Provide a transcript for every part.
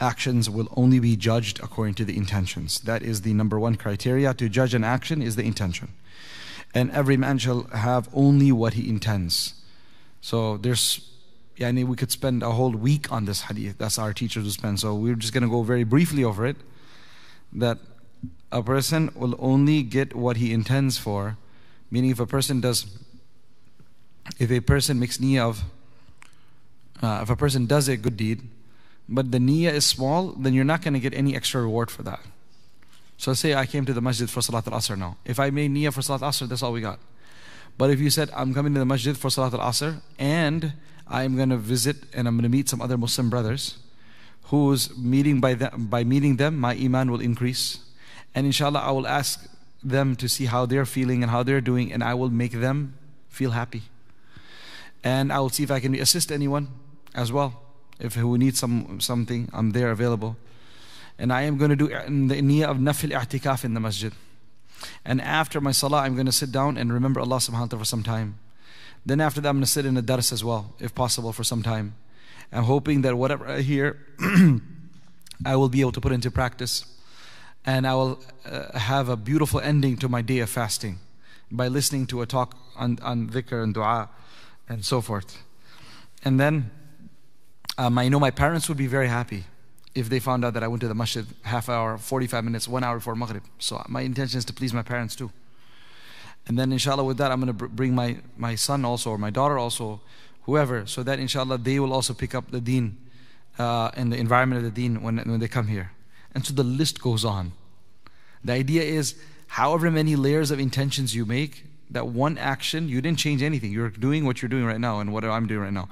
actions will only be judged according to the intentions. That is the number one criteria to judge an action is the intention. And every man shall have only what he intends. So there's yani we could spend a whole week on this hadith. That's our teachers will spend. So we're just going to go very briefly over it. That a person will only get what he intends for. Meaning if a person does, if a person makes niyyah of, uh, if a person does a good deed, but the niyyah is small, then you're not going to get any extra reward for that. So say I came to the masjid for Salat al-Asr now. If I made niyyah for Salat al-Asr, that's all we got. But if you said, I'm coming to the masjid for Salat al-Asr, and I'm going to visit and I'm going to meet some other Muslim brothers, whose meeting by, them, by meeting them, my iman will increase. And inshallah, I will ask them to see how they're feeling and how they're doing, and I will make them feel happy. And I will see if I can assist anyone as well. If who need some something, I'm there available. And I am going to do the niyyah of nafil i'tikaf in the masjid. And after my salah, I'm going to sit down and remember Allah subhanahu wa ta'ala for some time. Then after that, I'm going to sit in a dars as well, if possible, for some time. I'm hoping that whatever I hear, I will be able to put into practice. And I will uh, have a beautiful ending to my day of fasting by listening to a talk on, on dhikr and dua and so forth. And then um, I know my parents would be very happy if they found out that I went to the masjid half hour, 45 minutes, one hour before Maghrib. So my intention is to please my parents too. And then inshallah with that I'm going to bring my, my son also or my daughter also, whoever, so that inshallah they will also pick up the deen uh, and the environment of the deen when, when they come here. And so the list goes on. The idea is however many layers of intentions you make, that one action, you didn't change anything. You're doing what you're doing right now and what I'm doing right now.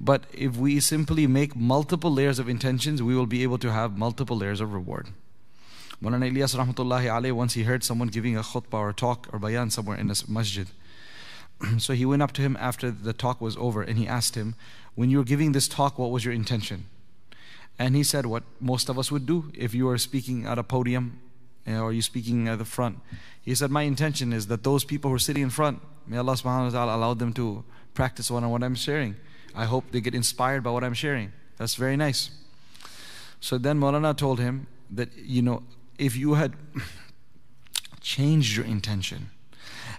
But if we simply make multiple layers of intentions, we will be able to have multiple layers of reward. Maulana Ilyas rahmatullahi alayhi, once he heard someone giving a khutbah or a talk or bayan somewhere in a masjid. so he went up to him after the talk was over and he asked him, When you were giving this talk, what was your intention? And he said, What most of us would do if you are speaking at a podium eh, or you speaking at the front. He said, My intention is that those people who are sitting in front, may Allah subhanahu wa ta'ala allow them to practice what I'm sharing. I hope they get inspired by what I'm sharing. That's very nice. So then Maulana told him that, you know, if you had changed your intention,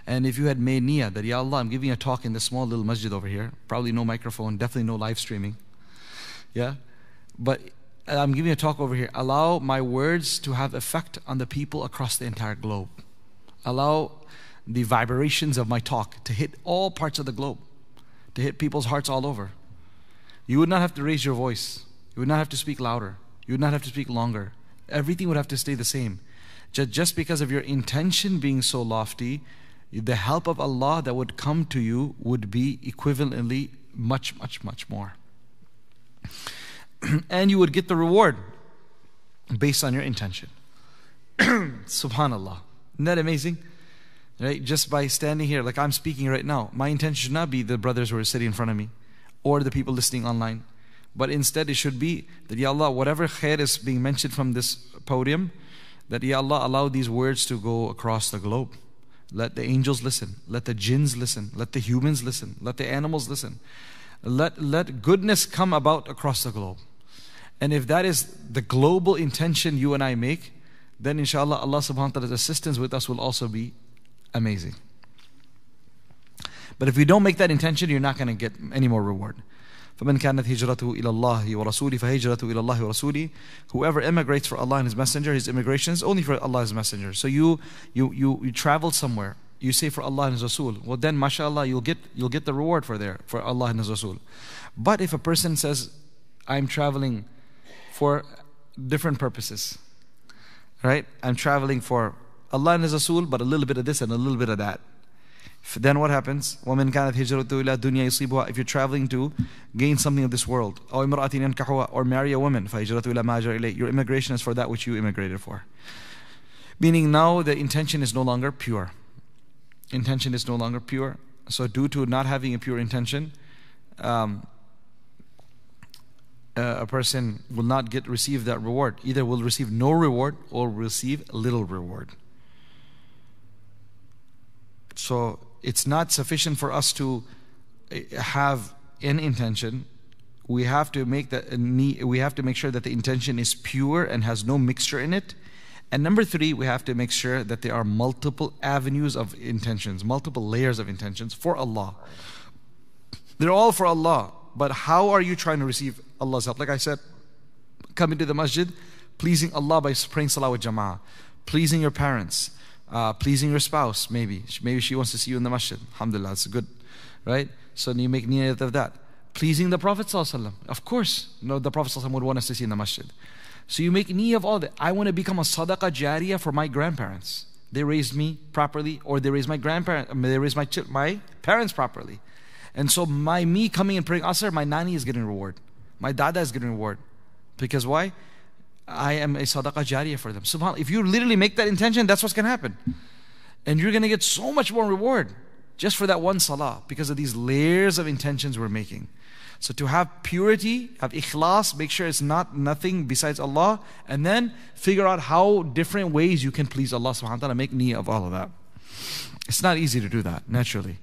and if you had made niyyah that, Ya Allah, I'm giving a talk in this small little masjid over here, probably no microphone, definitely no live streaming. Yeah? But I'm giving a talk over here. Allow my words to have effect on the people across the entire globe. Allow the vibrations of my talk to hit all parts of the globe to hit people's hearts all over. You would not have to raise your voice. You would not have to speak louder. You would not have to speak longer. Everything would have to stay the same. Just because of your intention being so lofty, the help of Allah that would come to you would be equivalently much, much, much more. and you would get the reward based on your intention. Subhanallah. Isn't that amazing? Right? Just by standing here, like I'm speaking right now, my intention should not be the brothers who are sitting in front of me or the people listening online. But instead, it should be that, Ya Allah, whatever khair is being mentioned from this podium, that, Ya Allah, allow these words to go across the globe. Let the angels listen. Let the jinns listen. Let the humans listen. Let the animals listen. Let, let goodness come about across the globe. And if that is the global intention you and I make, then inshallah Allah subhanahu wa ta'ala's assistance with us will also be amazing. But if you don't make that intention, you're not going to get any more reward. فمن كانت هجرته إلى الله ورسوله فهجرته إلى الله ورسوله Whoever immigrates for Allah and His Messenger, his immigration is only for Allah and His Messenger. So you, you, you, you travel somewhere, you say for Allah and His Rasul. Well then, mashallah, you'll get, you'll get the reward for there, for Allah and His Rasul. But if a person says, I'm traveling for different purposes, right? I'm traveling for Allah and His Rasul, but a little bit of this and a little bit of that. Then what happens? وَمِنْ كَانَتْ هِجْرَةُ إِلَى دُنْيَا يُصِيبُهَا If you're traveling to gain something of this world, أو امرأة ينكحها or marry a woman, فَهِجْرَةُ إِلَى مَا إِلَيْهِ Your immigration is for that which you immigrated for. Meaning now the intention is no longer pure. Intention is no longer pure. So due to not having a pure intention, um, uh, a person will not get receive that reward. Either will receive no reward or receive little reward. So it's not sufficient for us to eh, have an intention we have to make that we have to make sure that the intention is pure and has no mixture in it. And number three, we have to make sure that there are multiple avenues of intentions, multiple layers of intentions for Allah. They're all for Allah. But how are you trying to receive Allah's help? Like I said, coming to the masjid, pleasing Allah by praying salah with jama'ah, pleasing your parents, uh, pleasing your spouse, maybe. Maybe she wants to see you in the masjid. Alhamdulillah, it's good, right? So you make niyat of that. Pleasing the Prophet Of course, no, the Prophet would want us to see in the masjid. So you make niyat of all that. I want to become a sadaqah jariyah for my grandparents. They raised me properly, or they raised my grandparents, they raised my, my parents properly. And so my me coming and praying asr, my nani is getting reward. My dada is getting reward. Because why? I am a sadaqah jariyah for them. SubhanAllah, if you literally make that intention, that's what's going to happen. And you're going to get so much more reward just for that one salah because of these layers of intentions we're making. So to have purity, have ikhlas, make sure it's not nothing besides Allah, and then figure out how different ways you can please Allah subhanahu wa ta'ala, make niyyah of all of that. It's not easy to do that, naturally.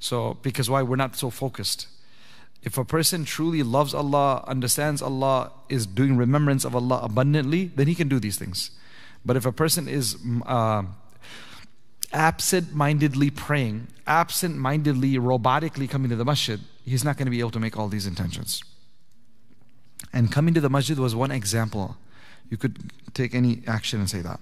So, because why? We're not so focused. If a person truly loves Allah, understands Allah, is doing remembrance of Allah abundantly, then he can do these things. But if a person is mm, uh, absent mindedly praying, absent mindedly, robotically coming to the masjid, he's not going to be able to make all these intentions. And coming to the masjid was one example. You could take any action and say that.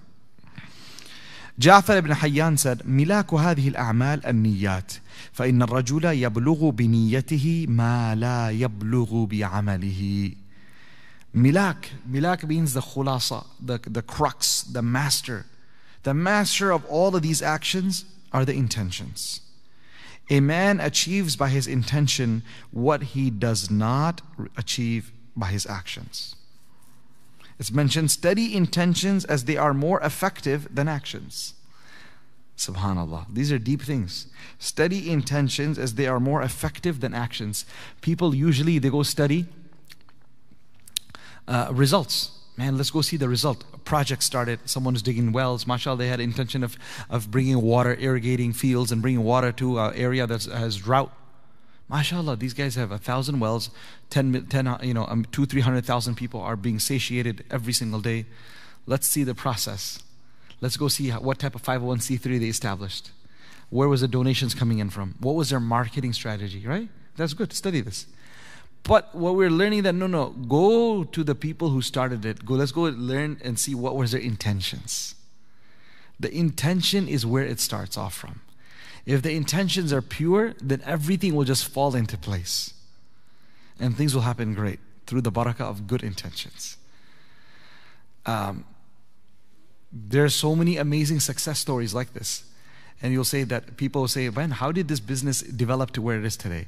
Ja'far ibn Hayyan said, Milaku hadhihi al-a'mal an-niyyat. فإن الرجل يبلغ بنيته ما لا يبلغ بعمله Milak, milak means the khulasa, the, the crux, the master. The master of all of these actions are the intentions. A man achieves by his intention what he does not achieve by his actions. It's mentioned steady intentions as they are more effective than actions. Subhanallah. These are deep things. Study intentions as they are more effective than actions. People usually they go study uh, results. Man, let's go see the result. A project started. Someone was digging wells. Mashallah, they had intention of, of bringing water, irrigating fields, and bringing water to an area that has drought. Mashallah, these guys have a thousand wells, 10, 10 you know, um, two, three hundred thousand people are being satiated every single day. Let's see the process. Let's go see what type of 501c3 they established. Where was the donations coming in from? What was their marketing strategy, right? That's good. Study this. But what we're learning that no, no, go to the people who started it. Go, let's go learn and see what was their intentions. The intention is where it starts off from. If the intentions are pure, then everything will just fall into place. And things will happen great through the barakah of good intentions. Um, there are so many amazing success stories like this. And you'll say that people will say, Man, how did this business develop to where it is today?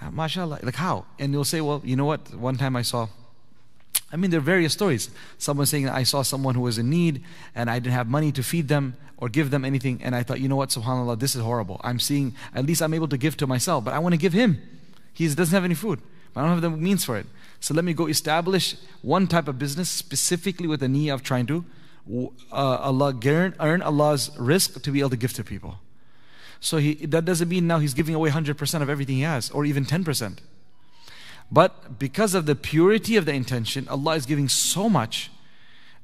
Uh, mashallah, like how? And you'll say, Well, you know what? One time I saw I mean, there are various stories. Someone saying I saw someone who was in need and I didn't have money to feed them or give them anything. And I thought, you know what, subhanAllah, this is horrible. I'm seeing, at least I'm able to give to myself, but I want to give him. He doesn't have any food, but I don't have the means for it. So let me go establish one type of business specifically with the need of trying to uh, Allah earn Allah's rizq to be able to give to people. So he, that doesn't mean now he's giving away 100% of everything he has or even 10%. But because of the purity of the intention, Allah is giving so much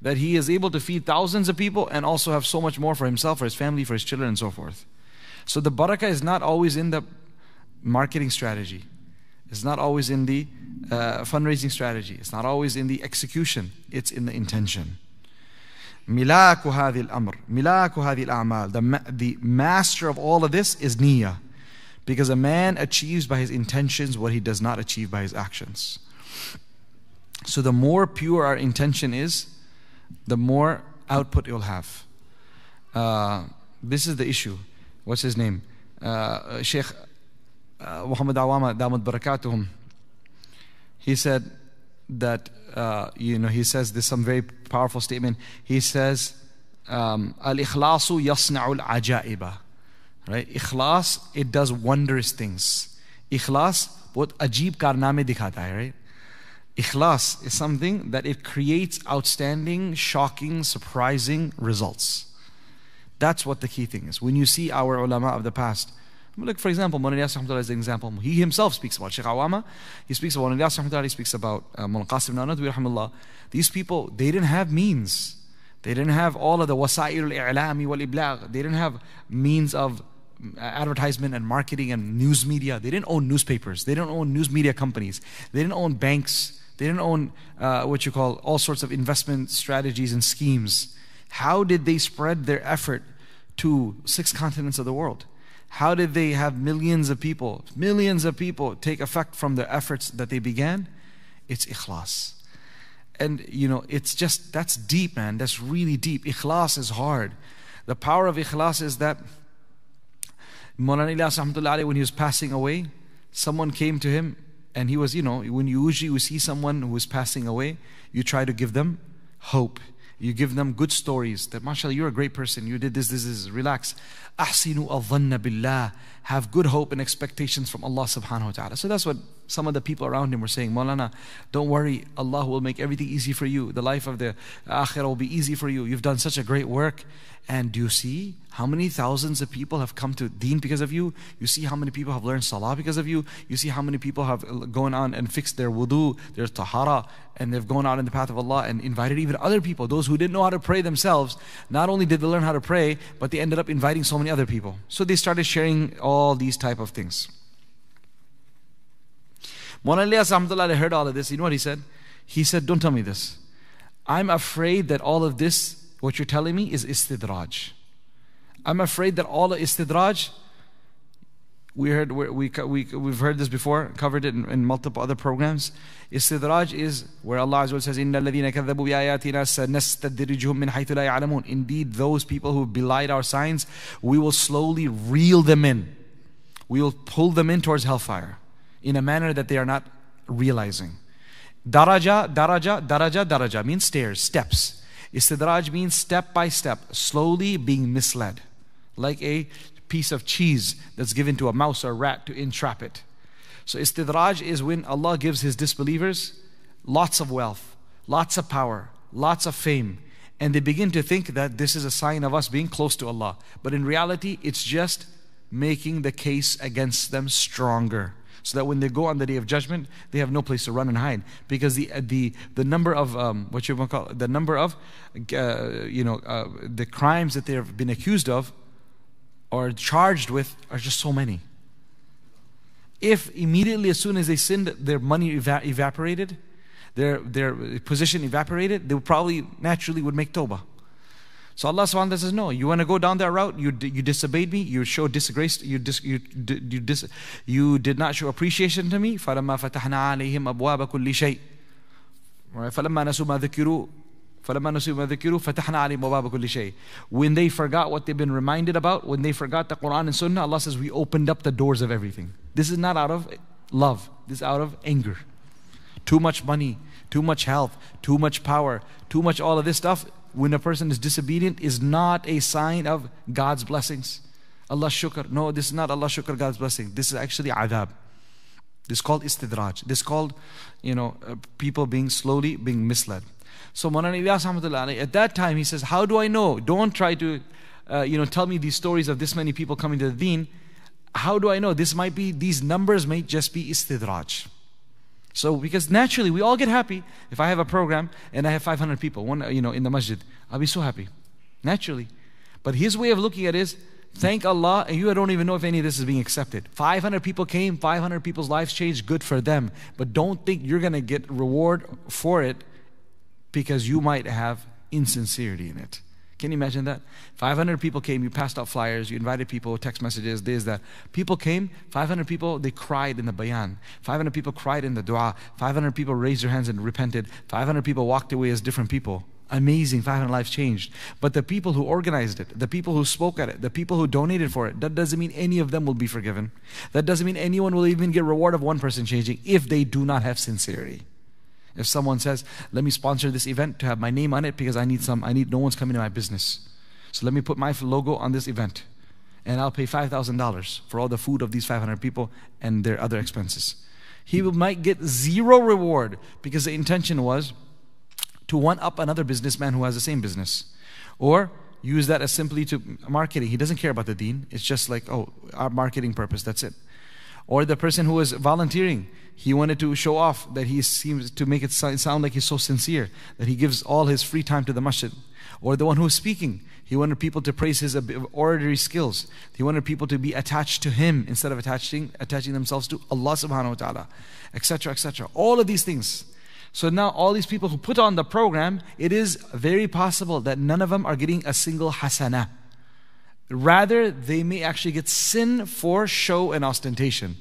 that He is able to feed thousands of people and also have so much more for Himself, for His family, for His children, and so forth. So the barakah is not always in the marketing strategy, it's not always in the uh, fundraising strategy, it's not always in the execution, it's in the intention. Milaku hadil amr, milaku hadil a'mal. The, the master of all of this is nia, Because a man achieves by his intentions what he does not achieve by his actions. So the more pure our intention is, the more output you'll have. Uh, this is the issue. What's his name? Uh, Sheikh uh, Muhammad Awama Damud Barakatuhum. He said, that, uh, you know, he says this some very powerful statement. He says, um, Al ikhlasu yasna'ul ajaiba. Right? Ikhlas, it does wondrous things. Ikhlas, what ajib karname dikhata hai, right? Ikhlas is something that it creates outstanding, shocking, surprising results. That's what the key thing is. When you see our ulama of the past, Look, for example, Mawlana Ilyas is an example. He himself speaks about Sheikh Awama. He speaks about Mawlana Ilyas he speaks about uh, Qasim Nanotvi These people, they didn't have means. They didn't have all of the wasa'ir al-i'lami wal-iblagh. They didn't have means of uh, advertisement and marketing and news media. They didn't own newspapers. They didn't own news media companies. They didn't own banks. They didn't own uh, what you call all sorts of investment strategies and schemes. How did they spread their effort to six continents of the world? How did they have millions of people, millions of people take effect from the efforts that they began? It's ikhlas. And you know, it's just that's deep, man. That's really deep. Ikhlas is hard. The power of ikhlas is that Ilyas when he was passing away, someone came to him and he was, you know, when you usually you see someone who is passing away, you try to give them hope. You give them good stories that, mashallah, you're a great person. You did this, this, this. Relax. Ahsinu billah. Have good hope and expectations from Allah subhanahu wa ta'ala. So that's what some of the people around him were saying. Maulana, don't worry. Allah will make everything easy for you. The life of the akhirah will be easy for you. You've done such a great work. And do you see how many thousands of people have come to deen because of you? You see how many people have learned salah because of you? You see how many people have gone on and fixed their wudu, their tahara, and they've gone out in the path of Allah and invited even other people, those who didn't know how to pray themselves. Not only did they learn how to pray, but they ended up inviting so many other people. So they started sharing all these type of things. Maulana Ilyas Alhamdulillah heard all of this. You know what he said? He said, Don't tell me this. I'm afraid that all of this, what you're telling me, is istidraj. I'm afraid that all of istidraj, we heard, we, we, we've heard this before, covered it in, in multiple other programs. Istidraj is where Allah says, Inna. Indeed, those people who belied our signs, we will slowly reel them in. We will pull them in towards hellfire in a manner that they are not realizing. Daraja, daraja, daraja, daraja means stairs, steps. Istidraj means step by step, slowly being misled, like a piece of cheese that's given to a mouse or a rat to entrap it. So istidraj is when Allah gives His disbelievers lots of wealth, lots of power, lots of fame, and they begin to think that this is a sign of us being close to Allah. But in reality, it's just making the case against them stronger so that when they go on the day of judgment, they have no place to run and hide because the the the number of um, what you want to call the number of uh, you know uh, the crimes that they have been accused of or charged with are just so many. If immediately as soon as they sinned, their money eva- evaporated, their their position evaporated, they would probably naturally would make tawbah. So Allah subhanahu wa ta'ala says, No, you want to go down that route? You, you disobeyed me, you show disgrace, you, dis, you, you, dis, you did not show appreciation to me. فَلَمَّا فَتَحْنَا عَلَيْهِمْ أَبْوَابَ كُلِّ شَيْءٍ فَلَمَّا نَسُوا مَا ذُكِرُوا فلما نسوا ما ذكروا فتحنا عليهم أبواب كل شيء. When they forgot what they've been reminded about, when they forgot the Quran and Sunnah, Allah says we opened up the doors of everything. This is not out of love. This is out of anger. Too much money, too much health, too much power, too much all of this stuff when a person is disobedient is not a sign of God's blessings. Allah shukr. No, this is not Allah shukr, God's blessing. This is actually adab. This is called istidraj. This is called, you know, uh, people being slowly being misled. So at that time he says, how do I know? Don't try to, uh, you know, tell me these stories of this many people coming to the deen. How do I know? This might be, these numbers may just be istidraj. So, because naturally we all get happy if I have a program and I have 500 people, one, you know, in the masjid, I'll be so happy, naturally. But his way of looking at it is, thank Allah, and you don't even know if any of this is being accepted. 500 people came, 500 people's lives changed, good for them. But don't think you're going to get reward for it because you might have insincerity in it. Can you imagine that? 500 people came, you passed out flyers, you invited people, text messages, this, that. People came, 500 people, they cried in the bayan. 500 people cried in the dua. 500 people raised their hands and repented. 500 people walked away as different people. Amazing, 500 lives changed. But the people who organized it, the people who spoke at it, the people who donated for it, that doesn't mean any of them will be forgiven. That doesn't mean anyone will even get reward of one person changing if they do not have sincerity. If someone says, let me sponsor this event to have my name on it because I need some, I need no one's coming to my business. So let me put my logo on this event. And I'll pay $5,000 for all the food of these 500 people and their other expenses. He might get zero reward because the intention was to one up another businessman who has the same business. Or use that as simply to marketing. He doesn't care about the deen. It's just like, oh, our marketing purpose, that's it. Or the person who was volunteering, he wanted to show off that he seems to make it sound like he's so sincere, that he gives all his free time to the masjid. Or the one who was speaking, he wanted people to praise his oratory skills. He wanted people to be attached to him instead of attaching, attaching themselves to Allah subhanahu wa ta'ala, etc., etc. All of these things. So now all these people who put on the program, it is very possible that none of them are getting a single hasana. Rather, they may actually get sin for show and ostentation.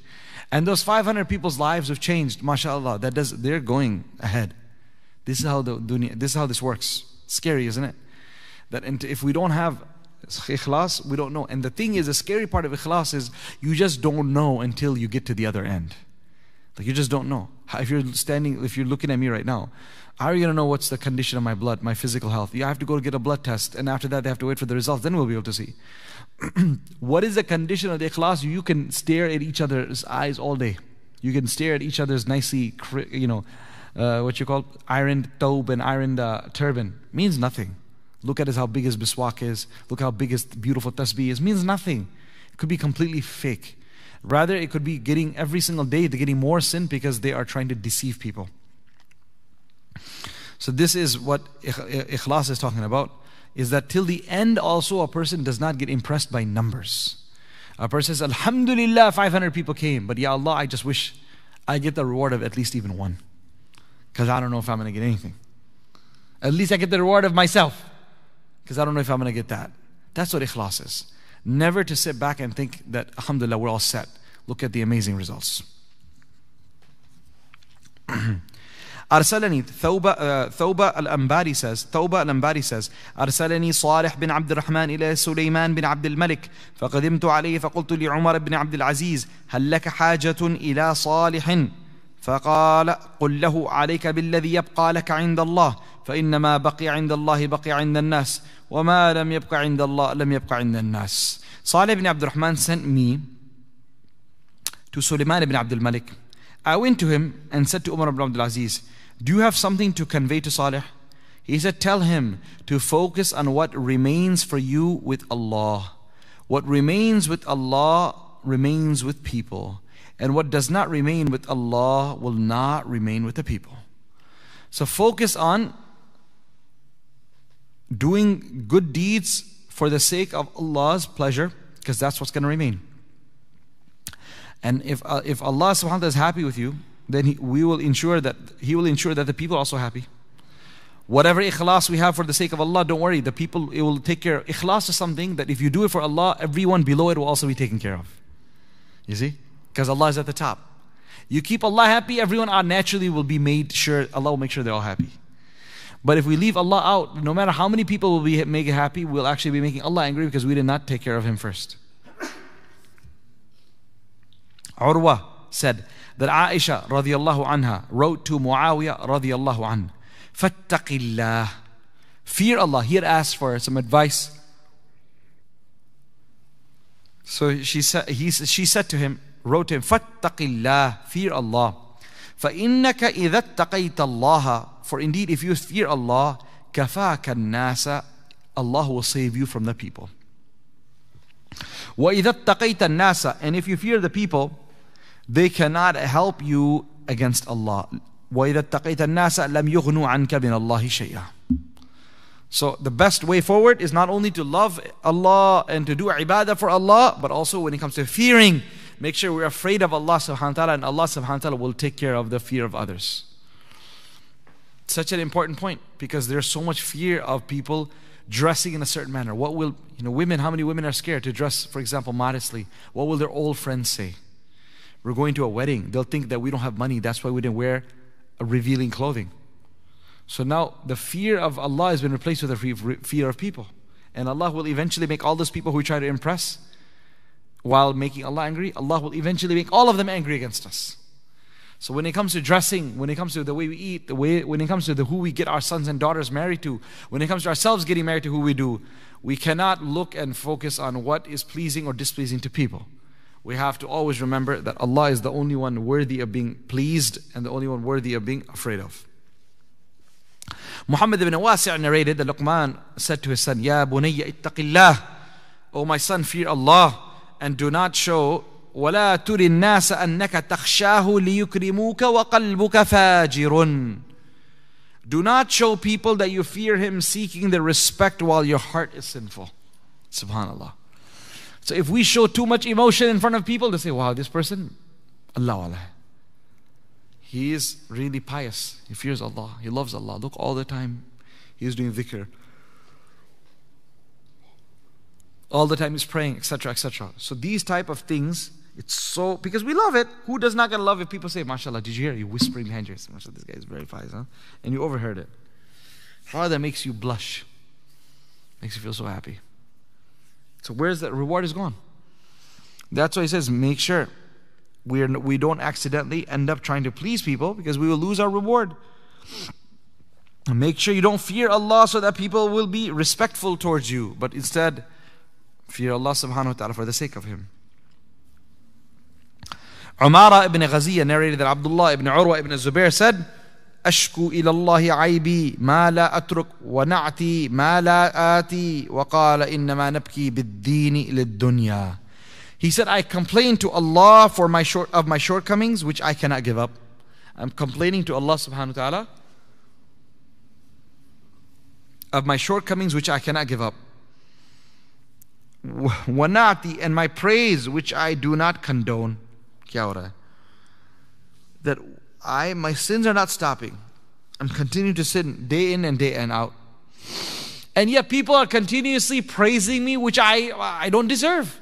And those 500 people's lives have changed, mashallah. That does, they're going ahead. This is how the dunya, this is how this works. Scary, isn't it? That if we don't have ikhlas, we don't know. And the thing is, the scary part of ikhlas is you just don't know until you get to the other end. Like you just don't know. If you're standing, if you're looking at me right now, how are you going to know what's the condition of my blood, my physical health? You have to go get a blood test, and after that, they have to wait for the results. Then we'll be able to see. what is the condition of the ikhlas? You can stare at each other's eyes all day. You can stare at each other's nicely, you know, uh, what you call ironed thobe and ironed uh, turban. Means nothing. Look at his, how big his miswak is. Look how big his beautiful tasbih is. Means nothing. It could be completely fake. Rather, it could be getting every single day, they're getting more sin because they are trying to deceive people. So, this is what ikhlas is talking about is that till the end, also, a person does not get impressed by numbers. A person says, Alhamdulillah, 500 people came, but Ya Allah, I just wish I get the reward of at least even one. Because I don't know if I'm going to get anything. At least I get the reward of myself. Because I don't know if I'm going to get that. That's what ikhlas is. Never to sit back and think that, alhamdulillah, we're all set. Look at the amazing results. أرسلني ثوبة ثوبة الأنباري says ثوبة الأنباري says أرسلني صالح بن عبد الرحمن إلى سليمان بن عبد الملك فقدمت عليه فقلت لعمر بن عبد العزيز هل لك حاجة إلى صالح فقال قل له عليك بالذي يبقى لك عند الله فإنما بقي عند الله بقي عند الناس وما لم يبقى عند الله لم يبقى عند الناس Salih ibn Abdul Rahman sent me to Sulaiman ibn Abdul Malik. I went to him and said to Umar ibn Abdul Aziz, Do you have something to convey to Salih? He said, Tell him to focus on what remains for you with Allah. What remains with Allah remains with people. And what does not remain with Allah will not remain with the people. So focus on doing good deeds for the sake of Allah's pleasure, because that's what's going to remain. And if, uh, if Allah subhanahu wa ta'ala is happy with you, then he, we will ensure that He will ensure that the people are also happy. Whatever ikhlas we have for the sake of Allah, don't worry, the people, it will take care. Ikhlas is something that if you do it for Allah, everyone below it will also be taken care of. You see? Because Allah is at the top. You keep Allah happy, everyone naturally will be made sure, Allah will make sure they're all happy. But if we leave Allah out, no matter how many people will be make happy, we'll actually be making Allah angry because we did not take care of Him first. Urwa said that Aisha radiallahu anha wrote to Muawiyah radiallahu anhu, Fattaqillah. Fear Allah. He had asked for some advice. So she said, he, she said to him, wrote to him, Fattaqillah. Fear Allah. فإنك إذا اتقيت الله for indeed, if you fear Allah, kafaka nasa, Allah will save you from the people. وَإِذَا اتَّقَيْتَ النَّاسَ And if you fear the people, they cannot help you against Allah. وَإِذَا اتَّقَيْتَ النَّاسَ لَمْ يُغْنُوا عَنْكَ مِنَ اللَّهِ شَيْئًا So the best way forward is not only to love Allah and to do ibadah for Allah, but also when it comes to fearing, make sure we're afraid of Allah subhanahu wa ta'ala and Allah subhanahu wa ta'ala will take care of the fear of others such an important point because there's so much fear of people dressing in a certain manner. What will, you know, women, how many women are scared to dress, for example, modestly? What will their old friends say? We're going to a wedding. They'll think that we don't have money. That's why we didn't wear revealing clothing. So now the fear of Allah has been replaced with the fear of people. And Allah will eventually make all those people who try to impress while making Allah angry, Allah will eventually make all of them angry against us. So when it comes to dressing, when it comes to the way we eat, the way when it comes to the who we get our sons and daughters married to, when it comes to ourselves getting married to who we do, we cannot look and focus on what is pleasing or displeasing to people We have to always remember that Allah is the only one worthy of being pleased and the only one worthy of being afraid of. Muhammad ibn Wasi' narrated that Luqman said to his son, Ya bunayya ittaqillah, O my son, fear Allah and do not show ولا تر الناس أنك تخشاه ليكرموك وقلبك فاجر Do not show people that you fear him seeking the respect while your heart is sinful. Subhanallah. So if we show too much emotion in front of people, they say, wow, this person, Allah Allah. He is really pious. He fears Allah. He loves Allah. Look, all the time he is doing dhikr. All the time he's praying, etc., etc. So these type of things, it's so because we love it. Who does not gonna love if people say, "Mashallah"? Did you hear? You whispering behind you, "Mashallah, this guy is very pious," huh? And you overheard it. How that makes you blush, makes you feel so happy. So where's that reward is gone? That's why he says, make sure we, are, we don't accidentally end up trying to please people because we will lose our reward. And make sure you don't fear Allah so that people will be respectful towards you, but instead fear Allah subhanahu wa ta'ala for the sake of Him. Umara ibn Ghaziyah narrated that Abdullah ibn Urwa ibn Zubair said, أشكو إلى الله عيبي ما لا أترك ونعتي ما لا آتي وقال إنما نبكي بالدين للدنيا he said, I complain to Allah for my short of my shortcomings, which I cannot give up. I'm complaining to Allah subhanahu wa ta'ala of my shortcomings which I cannot give up. Wanati and my praise which I do not condone. That I my sins are not stopping. I'm continuing to sin day in and day and out. And yet people are continuously praising me, which I I don't deserve.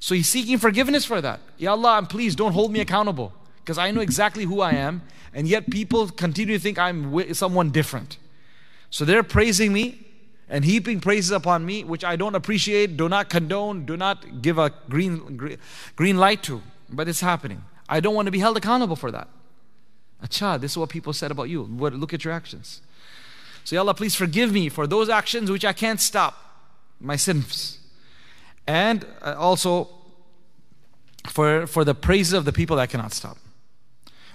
So he's seeking forgiveness for that. Ya Allah, please don't hold me accountable because I know exactly who I am, and yet people continue to think I'm someone different. So they're praising me and heaping praises upon me, which I don't appreciate, do not condone, do not give a green, green light to. But it's happening. I don't want to be held accountable for that. Acha, this is what people said about you. Look at your actions. So, Ya Allah, please forgive me for those actions which I can't stop, my sins and uh, also for, for the praises of the people that cannot stop.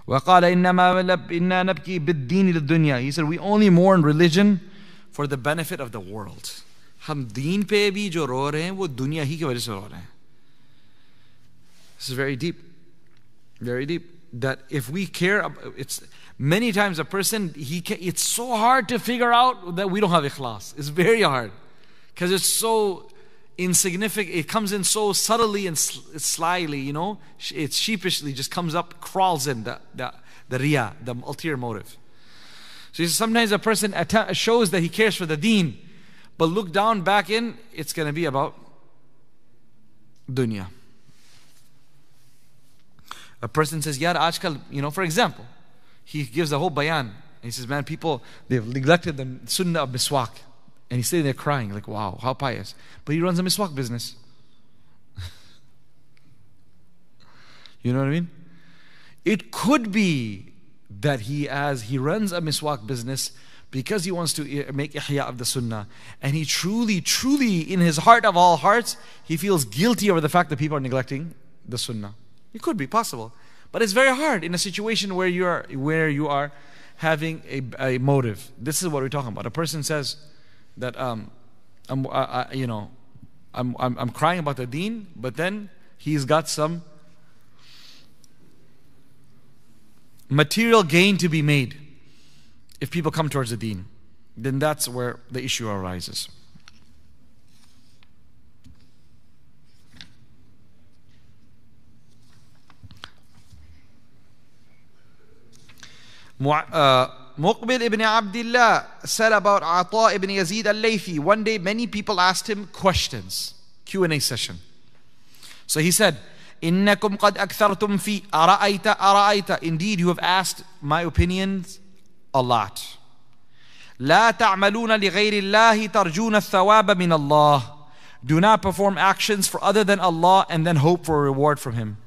وقال إنما إنا نبكي بالدين للدنيا. He said we only mourn religion for the benefit of the world. हम दीन पे भी जो रो रहे हैं वो दुनिया ही की वजह से रो रहे हैं. This is very deep, very deep. That if we care, it's many times a person he can, it's so hard to figure out that we don't have ikhlas. It's very hard because it's so insignificant. It comes in so subtly and slyly, you know. It sheepishly just comes up, crawls in the, the, the riyah, the ulterior motive. So sometimes a person shows that he cares for the deen, but look down back in, it's going to be about dunya. A person says, Yar ajkal, you know, for example, he gives a whole bayan. And he says, man, people, they've neglected the sunnah of miswak. And he's sitting there crying, like, wow, how pious. But he runs a miswak business. you know what I mean? It could be that he as he runs a miswak business because he wants to eh, make ihya of the sunnah and he truly truly in his heart of all hearts he feels guilty over the fact that people are neglecting the sunnah it could be possible but it's very hard in a situation where you are where you are having a, a motive this is what we're talking about a person says that um, I'm, I, I, you know, I'm, I'm, I'm crying about the deen, but then he's got some material gain to be made if people come towards the deen. Then that's where the issue arises. Uh, Muqbil ibn Abdullah said about Ata ibn Yazid al Laythi. one day many people asked him questions, Q&A session. So he said, إنكم قد أكثرتم في أرأيت أرأيت Indeed you have asked my opinions a lot. لا تعملون لغير الله ترجون الثواب من الله. Do not perform actions for other than Allah and then hope for a reward from Him.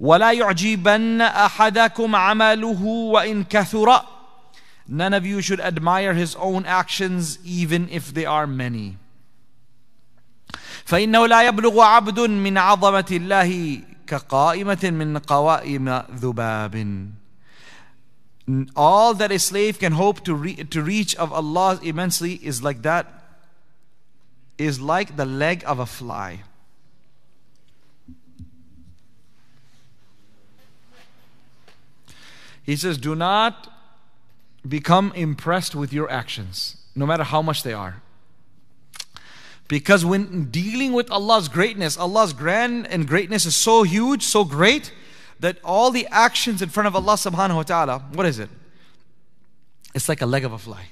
ولا يعجبن أحدكم عمله وإن كثر None of you should admire his own actions, even if they are many. فإنه لا يبلغ عبد من عظمة الله كقائمة من قوائم ذباب. all that a slave can hope to, re- to reach of Allah immensely is like that, is like the leg of a fly. He says, Do not become impressed with your actions, no matter how much they are. Because when dealing with Allah's greatness, Allah's grand and greatness is so huge, so great, that all the actions in front of Allah subhanahu wa ta'ala, what is it? It's like a leg of a fly.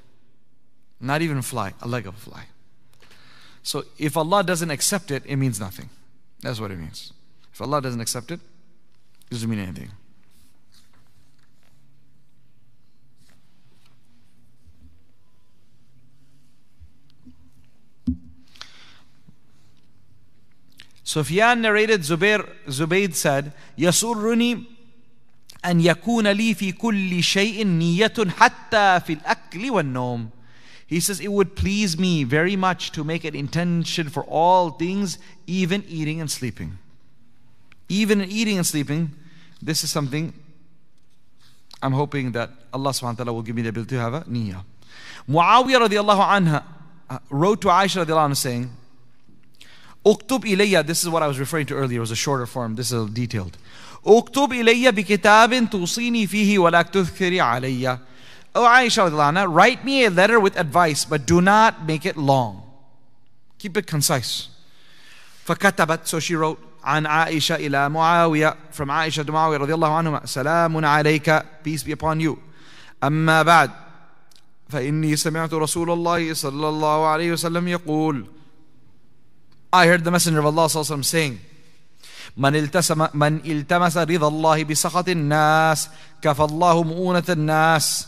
Not even a fly, a leg of a fly. So if Allah doesn't accept it, it means nothing. That's what it means. If Allah doesn't accept it, it doesn't mean anything. Sufyan narrated Zubair, Zubayd said, يسرني أن يكون لي في كل شيء نية حتى في الأكل والنوم. He says, It would please me very much to make an intention for all things, even eating and sleeping. Even in eating and sleeping, this is something I'm hoping that Allah subhanahu wa ta'ala will give me the ability to have a niyyah. Muawiyah radiallahu anha uh, wrote to Aisha radiallahu anha saying, اكتب إلي this is what I was referring to earlier it was a shorter form this is detailed اكتب إلي بكتاب توصيني فيه ولا تذكري علي Oh Aisha anha, write me a letter with advice but do not make it long keep it concise فكتبت so she wrote عن عائشة إلى معاوية from عائشة to معاوية رضي الله عنهما سلام عليك peace be upon you أما بعد فإني سمعت رسول الله صلى الله عليه وسلم يقول I heard the Messenger of Allah وسلم, saying, من التسم من التمس رضا الله بسخط الناس كفى الله مؤونة الناس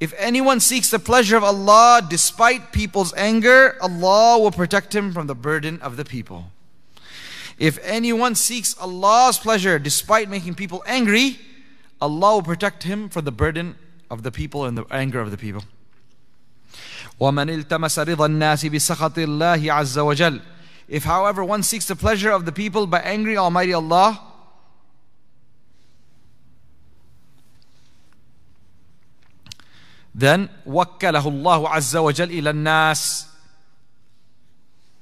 If anyone seeks the pleasure of Allah despite people's anger, Allah will protect him from the burden of the people. If anyone seeks Allah's pleasure despite making people angry, Allah will protect him from the burden of the people and the anger of the people. ومن التمس رضا الناس بسخط الله عز وجل if, however, one seeks the pleasure of the people by angering Almighty Allah, then وكله الله عز وجل إلى الناس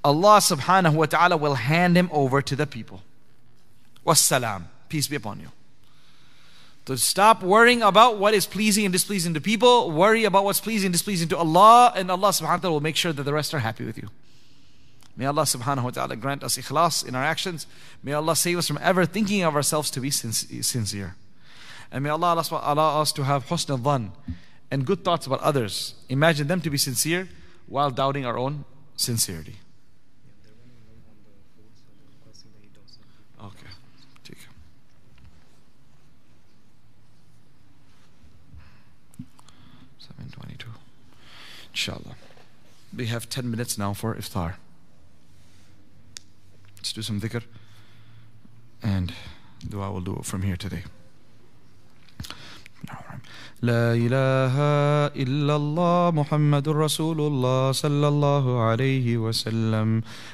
Allah subhanahu wa ta'ala will hand him over to the people. Wassalam. Peace be upon you. To stop worrying about what is pleasing and displeasing to people, worry about what's pleasing and displeasing to Allah, and Allah subhanahu wa ta'ala will make sure that the rest are happy with you. May Allah subhanahu wa ta'ala grant us ikhlas in our actions. May Allah save us from ever thinking of ourselves to be sincere. And may Allah allow us to have husn al and good thoughts about others. Imagine them to be sincere while doubting our own sincerity. Okay. Take. Seven twenty-two. Inshallah. We have ten minutes now for iftar. Let's do some dhikr and dua will do it from here today. لا إله إلا الله محمد رسول الله صلى الله عليه وسلم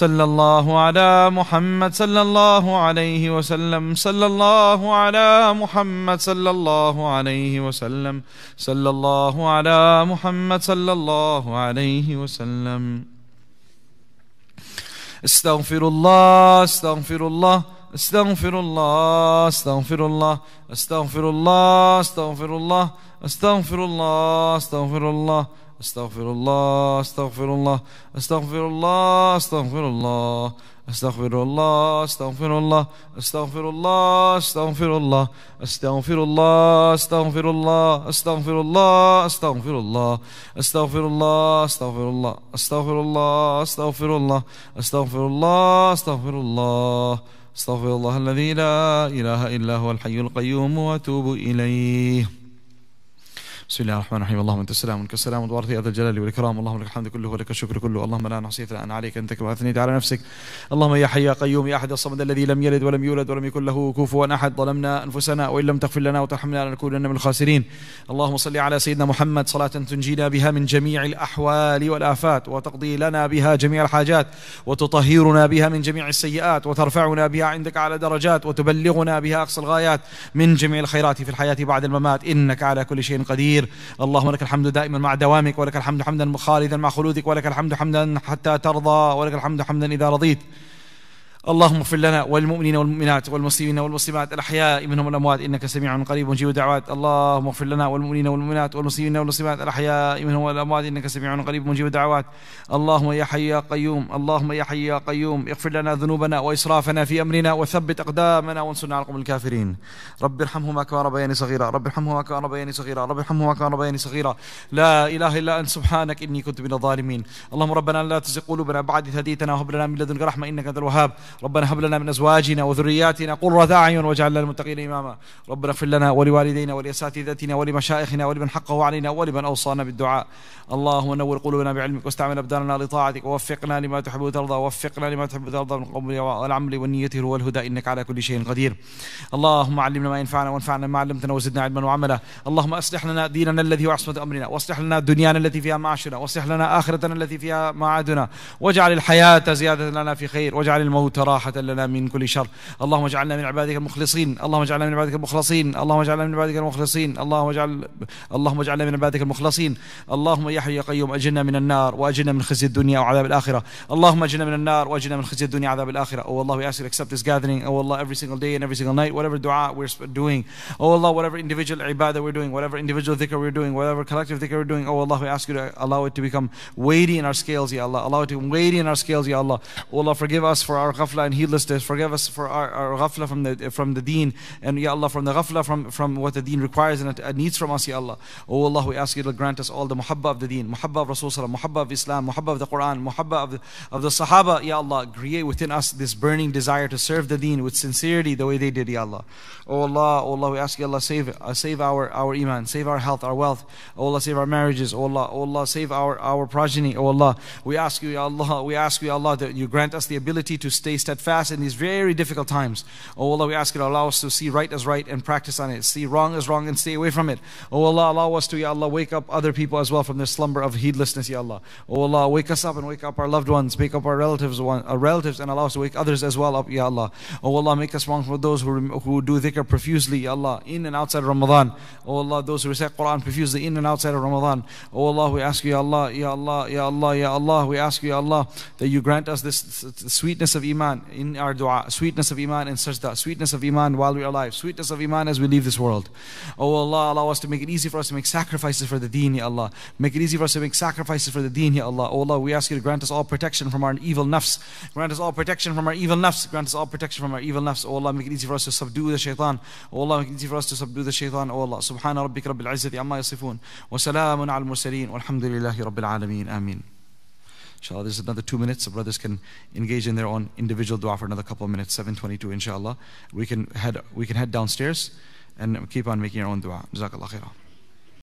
صلى الله على محمد صلى الله عليه وسلم. صلى الله على محمد صلى الله عليه وسلم. صلى الله على محمد صلى الله عليه وسلم. استغفر الله استغفر الله استغفر الله استغفر الله استغفر الله استغفر الله استغفر الله استغفر الله أستغفر الله أستغفر الله أستغفر الله أستغفر الله أستغفر الله أستغفر الله أستغفر الله أستغفر الله أستغفر الله أستغفر الله أستغفر الله أستغفر الله أستغفر الله أستغفر الله أستغفر الله أستغفر الله أستغفر الله أستغفر الله أستغفر الله الذي لا إله إلا هو الحي القيوم وأتوب إليه بسم الله الرحمن الرحيم. اللهم أنت السلام وانك السلام وتبارك يا ذا الجلال والإكرام. اللهم لك الحمد كله ولك الشكر كله. اللهم لا نحصي ثناء عليك. أنت كما أثنيت على نفسك. اللهم يا حي يا قيوم يا أحد الصمد الذي لم يلد ولم يولد ولم يكن له كفوا أحد. ظلمنا أنفسنا وإن لم تغفر لنا وترحمنا لنكونن من الخاسرين. اللهم صل على سيدنا محمد. صلاة تنجينا بها من جميع الأحوال والآفات. وتقضي لنا بها جميع الحاجات. وتطهرنا بها من جميع السيئات. وترفعنا بها عندك على درجات. وتبلغنا بها أقصى الغايات. من جميع الخيرات في الحياة بعد الممات. إنك على كل شيء قدير. اللهم لك الحمد دائما مع دوامك ولك الحمد حمدا خالدا مع خلودك ولك الحمد حمدا حتى ترضى ولك الحمد حمدا إذا رضيت. اللهم اغفر لنا والمؤمنين والمؤمنات والمسلمين والمسلمات الأحياء منهم والأموات إنك سميع قريب مجيب الدعوات. اللهم اغفر لنا والمؤمنين والمؤمنات والمسلمين والمسلمات الأحياء منهم والأموات إنك سميع قريب مجيب الدعوات. اللهم يا حي يا قيوم اللهم يا حي يا قيوم اغفر لنا ذنوبنا وإسرافنا في أمرنا وثبت أقدامنا وانصرنا على القوم الكافرين. رب ارحمهما كما ربياني صغيرا رب ارحمهما كما ربياني صغيرا رب ارحمهما كما ربياني صغيرا. لا إله إلا أنت سبحانك إني كنت من الظالمين. اللهم ربنا لا تزغ قلوبنا بعد هديتنا وهب لنا من لدنك رحمة إنك أنت الوهاب. ربنا هب لنا من أزواجنا وذرياتنا قرة أعين واجعلنا للمتقين إماما. ربنا اغفر لنا ولوالدينا ولاساتذتنا ولمشائخنا ولمن حقه علينا ولمن أوصانا بالدعاء. اللهم نور قلوبنا بعلمك واستعمل أبداننا لطاعتك ووفقنا لما تحب وترضى ووفقنا لما تحب وترضى من القول والعمل والنية هو الهدى. إنك على كل شيء قدير. اللهم علمنا ما ينفعنا وانفعنا ما علمتنا وزدنا علما وعملا. اللهم أصلح لنا ديننا الذي هو عصمة أمرنا. وأصلح لنا دنيانا التي فيها معاشنا. وأصلح لنا آخرتنا التي فيها معادنا. واجعل الحياة زيادة لنا في خير. واجعل الموت راحة لنا من كل شر اللهم اجعلنا من عبادك المخلصين اللهم اجعلنا من عبادك المخلصين اللهم اجعلنا من عبادك المخلصين اللهم اجعل اللهم اجعلنا من عبادك المخلصين اللهم يا حي يا قيوم اجرنا من النار واجرنا من خزي الدنيا وعذاب الاخره اللهم اجرنا من النار واجرنا من خزي الدنيا وعذاب الاخره oh Allah we ask you to accept this gathering oh Allah every single day and every single night whatever dua we're doing oh Allah whatever individual ibadah we're doing whatever individual dhikr we're doing whatever collective dhikr we're doing oh Allah we ask you to allow it to become weighty in our scales ya Allah allow it to be weighty in our scales ya Allah oh Allah forgive us for our ghafla and heedlessness forgive us for our, our ghafla from the from the deen and ya Allah from the ghafla from, from what the deen requires and needs from us ya Allah. Oh Allah we ask you to grant us all the muhabba of the deen muhabba of Rasul muhabba of Islam muhabba of the Quran muhabba of the, of the Sahaba ya Allah create within us this burning desire to serve the deen with sincerity the way they did ya Allah. Oh Allah oh Allah we ask you Allah save uh, save our our iman save our health our wealth. Oh Allah save our marriages. Oh Allah oh Allah save our our progeny. Oh Allah we ask you ya Allah we ask you ya Allah that you grant us the ability to stay steadfast in these very difficult times. Oh Allah we ask you to allow us to see right as right and practice on it. See wrong as wrong and stay away from it. Oh Allah allow us to ya Allah wake up other people as well from their slumber of heedlessness ya Allah. Oh Allah wake us up and wake up our loved ones. Wake up our relatives our relatives and allow us to wake others as well up ya Allah. Oh Allah make us one for those who, who do dhikr profusely ya Allah in and outside of Ramadan. Oh Allah those who recite Quran profusely in and outside of Ramadan. Oh Allah we ask you ya Allah ya Allah ya Allah ya Allah we ask you ya Allah that you grant us this sweetness of iman in our dua sweetness of iman in sajda sweetness of iman while we are alive sweetness of iman as we leave this world. Oh Allah allow us to make it easy for us to make sacrifices for the deen ya Allah. Make it easy for us to make sacrifices for the deen ya Allah. Oh Allah we ask you to grant us all protection from our evil nafs. Grant us all protection from our evil nafs. Grant us all protection from our evil nafs. Oh Allah make it easy for us to subdue the shaitan oh Allah make it easy for us to subdue the shaitan oh Allah subhana rabbika rabbil izzati amma yasifun. Wa salamun al mursalin. Walhamdulillahi rabbil alamin. Amin Inshallah, there's another two minutes. So brothers can engage in their own individual dua for another couple of minutes. 7:22, inshallah. We can head we can head downstairs and keep on making our own dua. Jazakallah khairah.